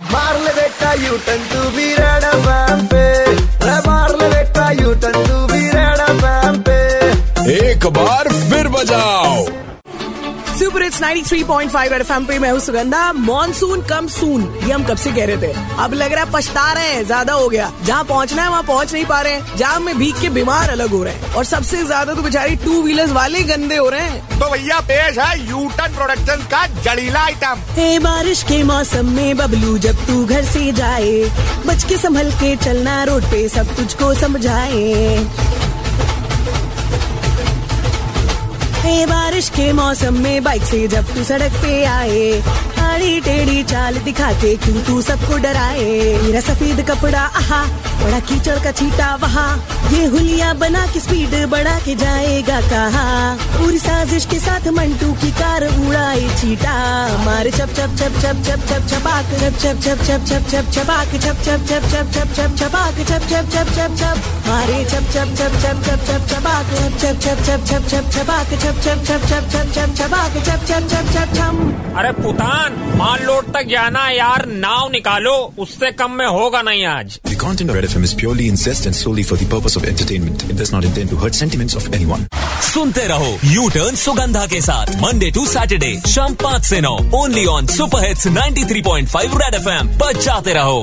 मार ले बेटा यू टन तू भी रेड एफएम पे रे मार बेटा यू टन तू भी रेड एफएम पे एक बार फिर बजाओ। सुपर इट्स 93.5 रेड एफएम पे मैं हूँ सुगंधा। मॉनसून कम सून ये हम कब से कह रहे थे? अब लग रहा है पछता रहे हैं ज़्यादा हो गया। जहाँ पहुँचना है वहाँ पहुँच नहीं पा रहे हैं। जाम में भीग के बीमार अलग हो रहे हैं। और सबसे ज़्यादा तो बेचारी टू व्हीलर्स वाले गंदे हो रहे हैं। तो भैया पेश है यूटन प्रोडक्शन का जड़ीला आइटम हे बारिश के मौसम में बबलू जब तू घर से जाए। बच के संभल के चलना रोड पे सब तुझको समझाए। हे बारिश के मौसम में बाइक से जब तू सड़क पे आए, आड़ी टेढ़ी चाल दिखाते क्यों तू सबको डराए? मेरा सफ़ेद कपड़ा, आहा बड़ा कीचड़ का छीटा वहाँ ये हुलिया बना के स्पीड बढ़ा के जाएगा कहा पूरी साजिश के साथ मंटू की कार उड़ाए चीटा मारे चप चप चप चप चप चप चपाक चप चप चप चप चप चप चपाक चप चप चप चप चप चप चपाक चप चप चप चप चप मारे चप चप चप चप चप चप चपाक चप चप चप चप चप चपाक चप चप चप चप चप चप चपाक चप चप चप चप छम अरे पुतान माल लोड तक जाना यार नाव निकालो उससे कम में होगा नहीं आज The content of Red FM is purely incest and solely for the purpose of entertainment. It does not intend to hurt sentiments of anyone. सुनते रहो यू टर्न सुगंधा के साथ मंडे टू सैटरडे शाम पाँच से नौ only on super hits 93.5 red FM बजाते रहो